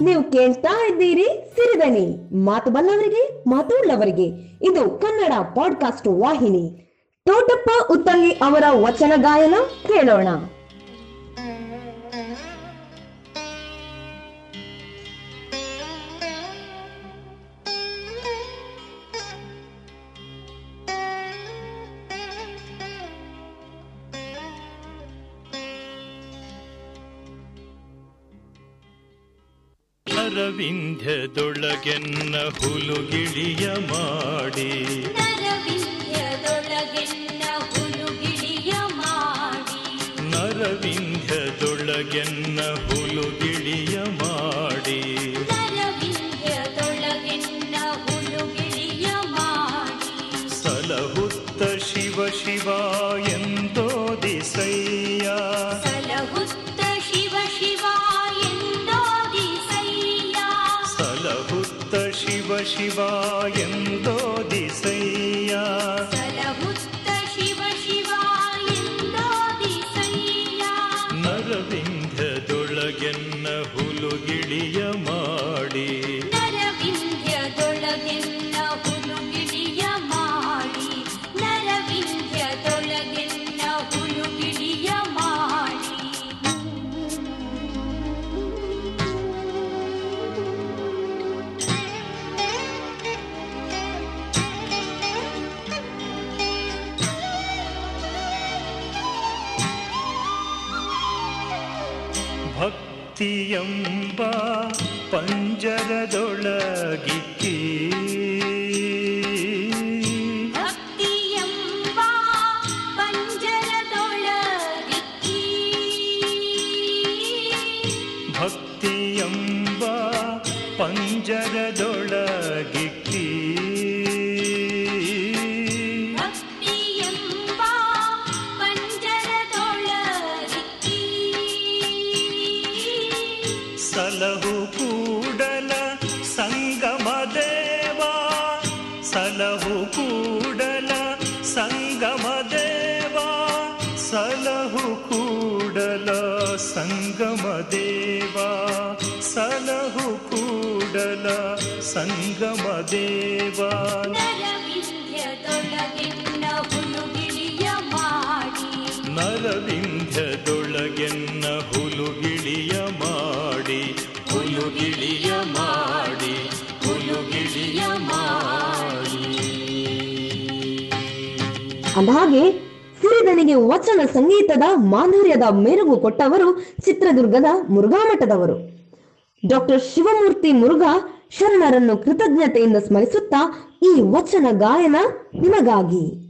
ನೀವು ಕೇಳ್ತಾ ಇದ್ದೀರಿ ಸಿರಿದನಿ. ಮಾತು ಬಲ್ಲವರಿಗೆ ಮಾತುಳ್ಳವರಿಗೆ ಇದು ಕನ್ನಡ ಪಾಡ್ಕಾಸ್ಟ್ ವಾಹಿನಿ. ತೋಟಪ್ಪ ಉತ್ತಲ್ಲಿ ಅವರ ವಚನ ಗಾಯನ ಕೇಳೋಣ. ಅರವಿಂಧ್ಯದೊಳಗೆನ್ನ ಹುಲುಗಿಳಿಯ ಮಾಡಿ. ನರವಿಂಧ್ಯದೊಳಗೆನ್ನ ಹುಲುಗಿಳಿಯ ಮಾಡಿ. ನರವಿಂಧ್ಯದೊಳಗೆನ್ನ ಹುಲುಗಿಳಿಯ ಮಾಡಿ. ನರವಿಂಧ್ಯದೊಳಗೆನ್ನ ಹುಲುಗಿಳಿಯ ಮಾಡಿ. ಸಲಹುತ್ತ ಶಿವ ಶಿವ ಎಂದೋ ಶಿವ ಭಕ್ತಿಯಂಬ ಪಂಜರದೊಳಗಿಕ್ಕಿ. ಪಂಜರದೊಳಗಿಕ್ಕಿ. ಭಕ್ತಿಯಂಬ ಪಂಜರದೊಳಗಿಕ್ಕಿ ಸಂಗಮ ದೇವ. ನರವಿಂಧ್ಯದೊಳಗೆನ್ನ ಹುಲುಗಿಳಿಯ ಮಾಡಿ. ಹುಲು ಹುಲುಗಿಳಿಯ ಮಾಡಿ. ಹುಲುಗಿಳಿಯ ಮಾಡಿ. ಹುಲುಗಿಳಿಯ ಮಾಡಿ. ಅಂದಹಾಗೆ ಸಿರಿದನಿಗೆ ವಚನ ಸಂಗೀತದ ಮಾಧುರ್ಯದ ಮೆರುಗು ಕೊಟ್ಟವರು ಚಿತ್ರದುರ್ಗದ ಮುರುಘಾ ಮಠದವರು ಡಾಕ್ಟರ್ ಶಿವಮೂರ್ತಿ ಮುರುಘಾ ಶರಣರನ್ನು ಕೃತಜ್ಞತೆಯಿಂದ ಸ್ಮರಿಸುತ್ತಾ ಈ ವಚನ ಗಾಯನ ನಿಮಗಾಗಿ.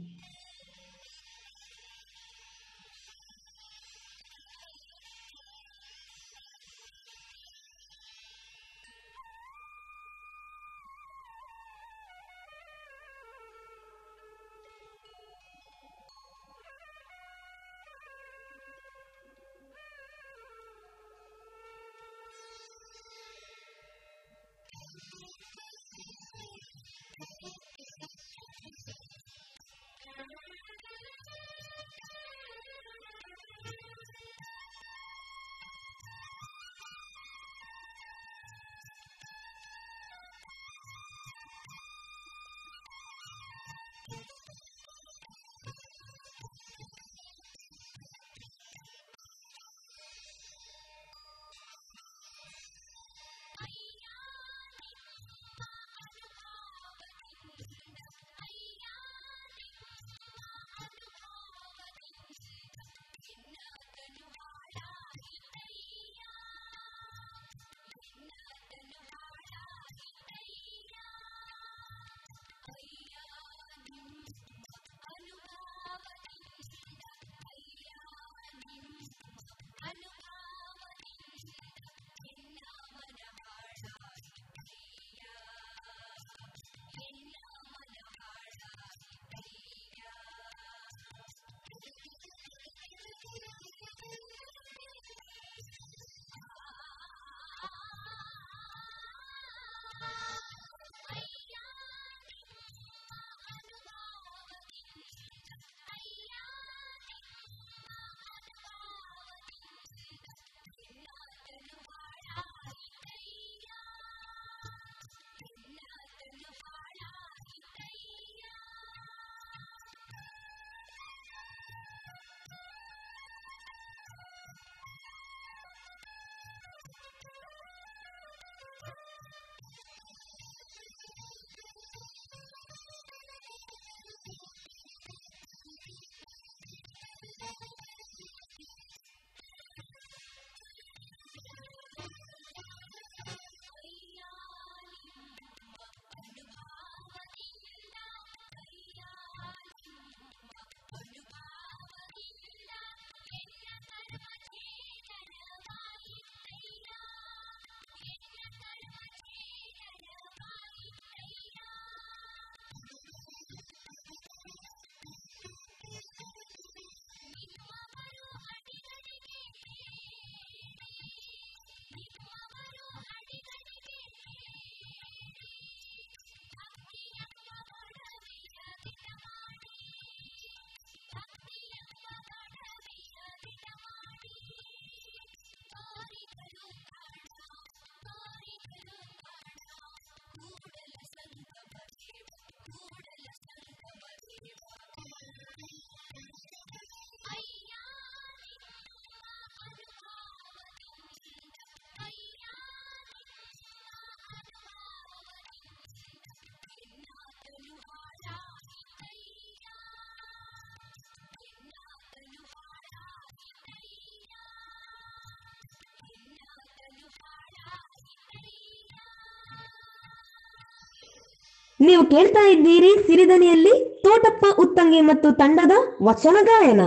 ನೀವು ಕೇಳ್ತಾ ಇದ್ದೀರಿ ಸಿರಿಧನಿಯಲ್ಲಿ ತೋಟಪ್ಪ ಉತ್ತಂಗಿ ಮತ್ತು ತಂಡದ ವಚನ ಗಾಯನ.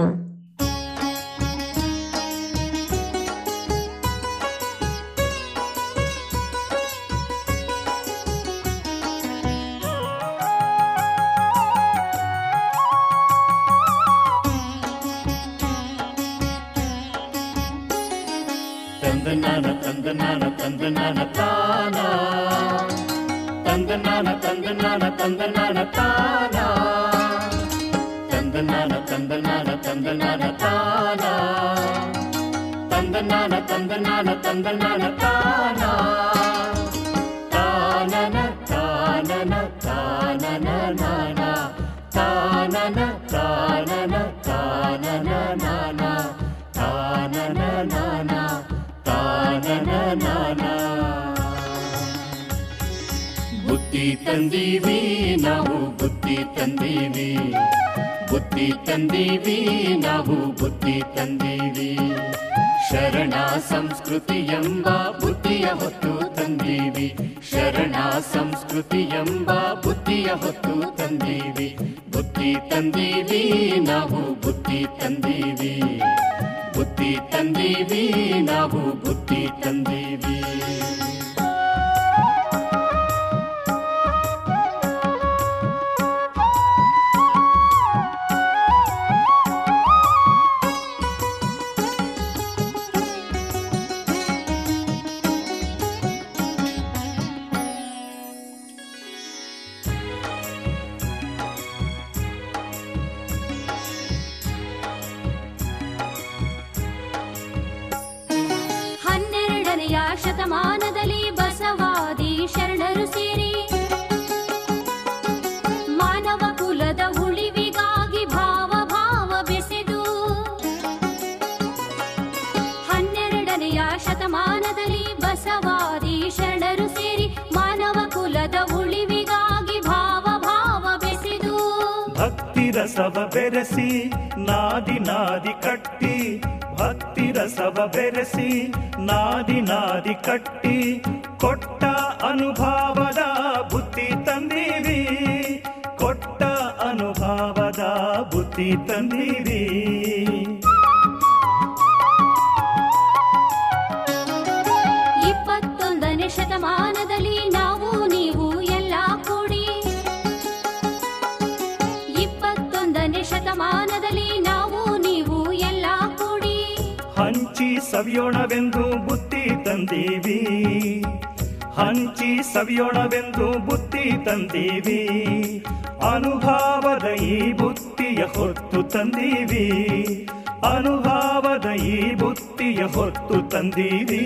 ತಂದನಾನ ತಂದನಾನ ತಂದನಾನ ತಾನ. ತಂದನಾನ ತಂದನಾನ ತಂದನಾನ ತಾನ ತಂದನಾನ ತಂದನಾನ ತಂದನಾನ ತಾನ ತಂದನಾನ ತಂದನಾನ ತಂದನಾನ ತಾನ ತಾನನ ತಾನನ ತಾನನ ನಾನ ತಾನನ ತಾನನ ತಾನನ ನಾನ ತಾನನ ನಾನ ತಾನನ ನಾನ ಬುದ್ಧಿ ತಂದೀವಿ, ನಾವು ಬುದ್ಧಿ ತಂದೀವಿ. ಬುದ್ಧಿ ತಂದೀವಿ, ನಾವು ಬುದ್ಧಿ ತಂದೀವಿ. ಶರಣ ಸಂಸ್ಕೃತಿ ಎಂಬ ಬುದ್ಧಿಯ ಹೊತ್ತು ತಂದೀವಿ. ಶರಣ ಸಂಸ್ಕೃತಿ ಎಂಬ ಬುದ್ಧಿಯ ಹೊತ್ತು ತಂದೀವಿ. ಬುದ್ಧಿ ತಂದೀವಿ, ನಾವು ಬುದ್ಧಿ ತಂದೀವಿ. ಬುದ್ಧಿ ತಂದೀವಿ, ನಾವು ಬುದ್ಧಿ ತಂದೀವಿ. ಶತಮಾನದಲ್ಲಿ ಬಸವಾದಿ ಶರಣರು ಸೇರಿ ಮಾನವ ಕುಲದ ಉಳಿವಿಗಾಗಿ ಭಾವ ಭಾವ ಬೆಸೆದು ಹನ್ನೆರಡನೆಯ ಶತಮಾನದಲ್ಲಿ ಬಸವಾದಿ ಶರಣರು ಸೇರಿ ಮಾನವ ಕುಲದ ಉಳಿವಿಗಾಗಿ ಭಾವ ಭಾವ ಬೆಸೆದು ಭಕ್ತಿ ರಸವ ಬೆರೆಸಿ ನಾದಿ ನಾದಿ ಕಟ್ಟಿ ರಸವ ಬೆರೆಸಿ, ನಾದಿ ನಾದಿ ಕಟ್ಟಿ, ಕೊಟ್ಟ ಅನುಭವದ ಬುತ್ತಿ ತಂದೀವಿ. ಕೊಟ್ಟ ಅನುಭವದ ಬುತ್ತಿ ತಂದೀವಿ. ಇಪ್ಪತ್ತೊಂದನೇ ಶತಮಾನದಲ್ಲಿ ಸವಿಯೋಣವೆಂದು ಬುತ್ತಿ ತಂದೀವಿ. ಹಂಚಿ ಸವಿಯೋಣವೆಂದು ಬುತ್ತಿ ತಂದೀವಿ. ಅನುಭವದ ಈ ಬುತ್ತಿಯ ಹೊತ್ತು ತಂದೀವಿ. ಅನುಭವದ ಈ ಬುತ್ತಿಯ ಹೊತ್ತು ತಂದೀವಿ.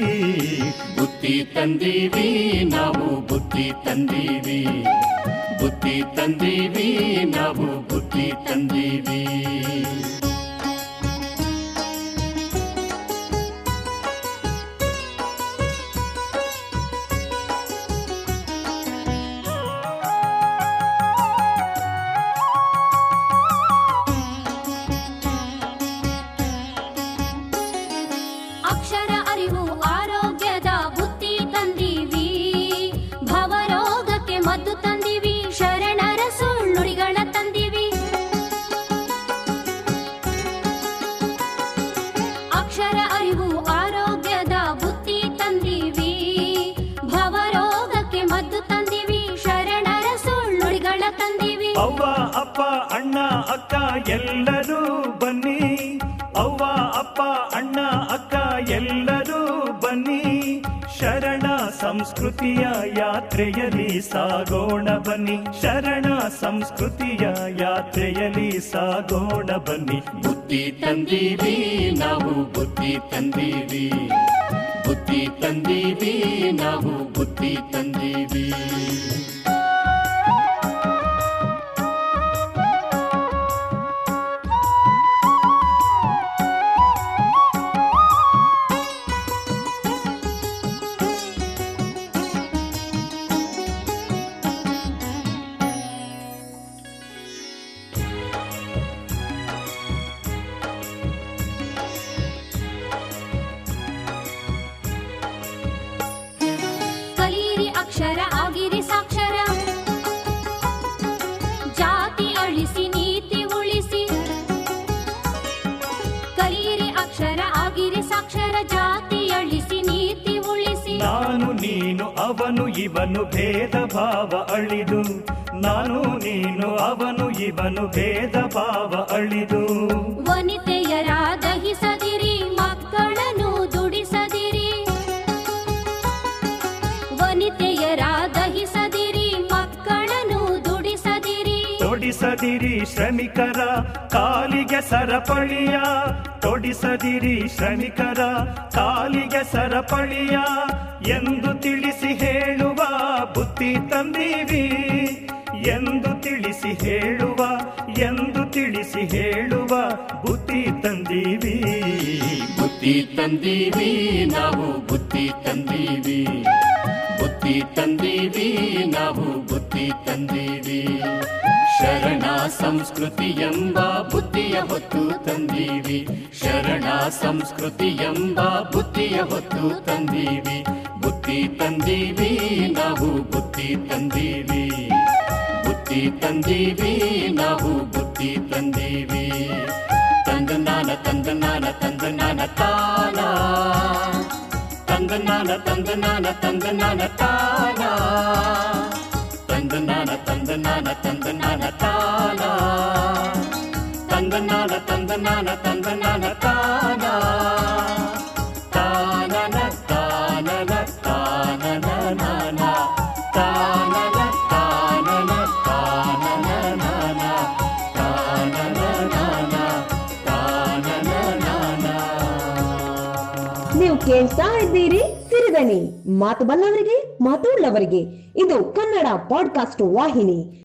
ಬುತ್ತಿ ತಂದೀವಿ, ನಾವು ಬುತ್ತಿ ತಂದೀವಿ. ಬುತ್ತಿ ತಂದೀವಿ, ನಾವು ಬುತ್ತಿ ತಂದೀವಿ. ಅವ್ವ, ಅಪ್ಪ, ಅಣ್ಣ, ಅಕ್ಕ ಎಲ್ಲರೂ ಬನ್ನಿ. ಅವ್ವ, ಅಪ್ಪ, ಅಣ್ಣ, ಅಕ್ಕ ಎಲ್ಲರೂ ಬನ್ನಿ. ಶರಣ ಸಂಸ್ಕೃತಿಯ ಯಾತ್ರೆಯಲ್ಲಿ ಸಾಗೋಣ ಬನ್ನಿ. ಶರಣ ಸಂಸ್ಕೃತಿಯ ಯಾತ್ರೆಯಲ್ಲಿ ಸಾಗೋಣ ಬನ್ನಿ. ಬುದ್ಧಿ ತಂದೀವಿ, ನಾವು ಬುದ್ಧಿ ತಂದೀವಿ. ಬುದ್ಧಿ ತಂದೀವಿ, ನಾವು ಬುದ್ಧಿ ತಂದೀವಿ. ಅಕ್ಷರ ಆಗಿರಿ ಸಾಕ್ಷರ. ಜಾತಿ ಅಳಿಸಿ ನೀತಿ ಉಳಿಸಿ. ಕಲಿಯಿರಿ ಅಕ್ಷರ ಆಗಿರಿ ಸಾಕ್ಷರ. ಜಾತಿ ಅಳಿಸಿ ನೀತಿ ಉಳಿಸಿ. ನಾನು ನೀನು ಅವನು ಇವನು ಭೇದ ಭಾವ ಅಳಿದು. ನಾನು ನೀನು ಅವನು ಇವನು ಭೇದ ಭಾವ ಅಳಿದು. ವನಿತೆಯರ ದಹಿಸ ತೊಡಿಸದಿರಿ ಶ್ರಮಿಕರ ಕಾಲಿಗೆ ಸರಪಳಿಯ, ತೊಡಿಸದಿರಿ ಶ್ರಮಿಕರ ಕಾಲಿಗೆ ಸರಪಳಿಯ ಎಂದು ತಿಳಿಸಿ ಹೇಳುವ ಬುದ್ಧಿ ತಂದೀವಿ. ಎಂದು ತಿಳಿಸಿ ಹೇಳುವ, ಎಂದು ತಿಳಿಸಿ ಹೇಳುವ ಬುದ್ಧಿ ತಂದೀವಿ. ಬುದ್ಧಿ ತಂದೀವಿ, ನಾವು ಬುದ್ಧಿ ತಂದೀವಿ. ಬುದ್ಧಿ ತಂದೀವಿ, ನಾವು ಬುದ್ಧಿ ತಂದೀವಿ. ಶರಣ ಸಂಸ್ಕೃತಿ ಎಂಬ ಬುದ್ಧಿಯ ಹೊತ್ತು ತಂದೀವಿ. ಶರಣ ಸಂಸ್ಕೃತಿ ಎಂಬ ಬುದ್ಧಿಯ ಹೊತ್ತು ತಂದೀವಿ. ಬುದ್ಧಿ ತಂದೀವಿ, ನಾವು ಬುದ್ಧಿ ತಂದೀವಿ. ಬುದ್ಧಿ ತಂದೀವಿ, ನಾವು ಬುದ್ಧಿ ತಂದೀವಿ. ತಂದನಾನ ತಂದ ನಾನ ತಾನ. ತಂದನಾನ ತಂದ ನಾನ ತಾನ. ತಂದ ನಾನ ತಂದ ನಾನ ತಂದ ತಾನ ನೀವು ಕೇಳ್ತಾ ಇದ್ದೀರಿ ಸಿರಿದನಿ. ಮಾತು ಬಲ್ಲವರಿಗೆ ಮಾತು ಇದು ಕನ್ನಡ ಪಾಡ್ಕಾಸ್ಟ್ ವಾಹಿನಿ.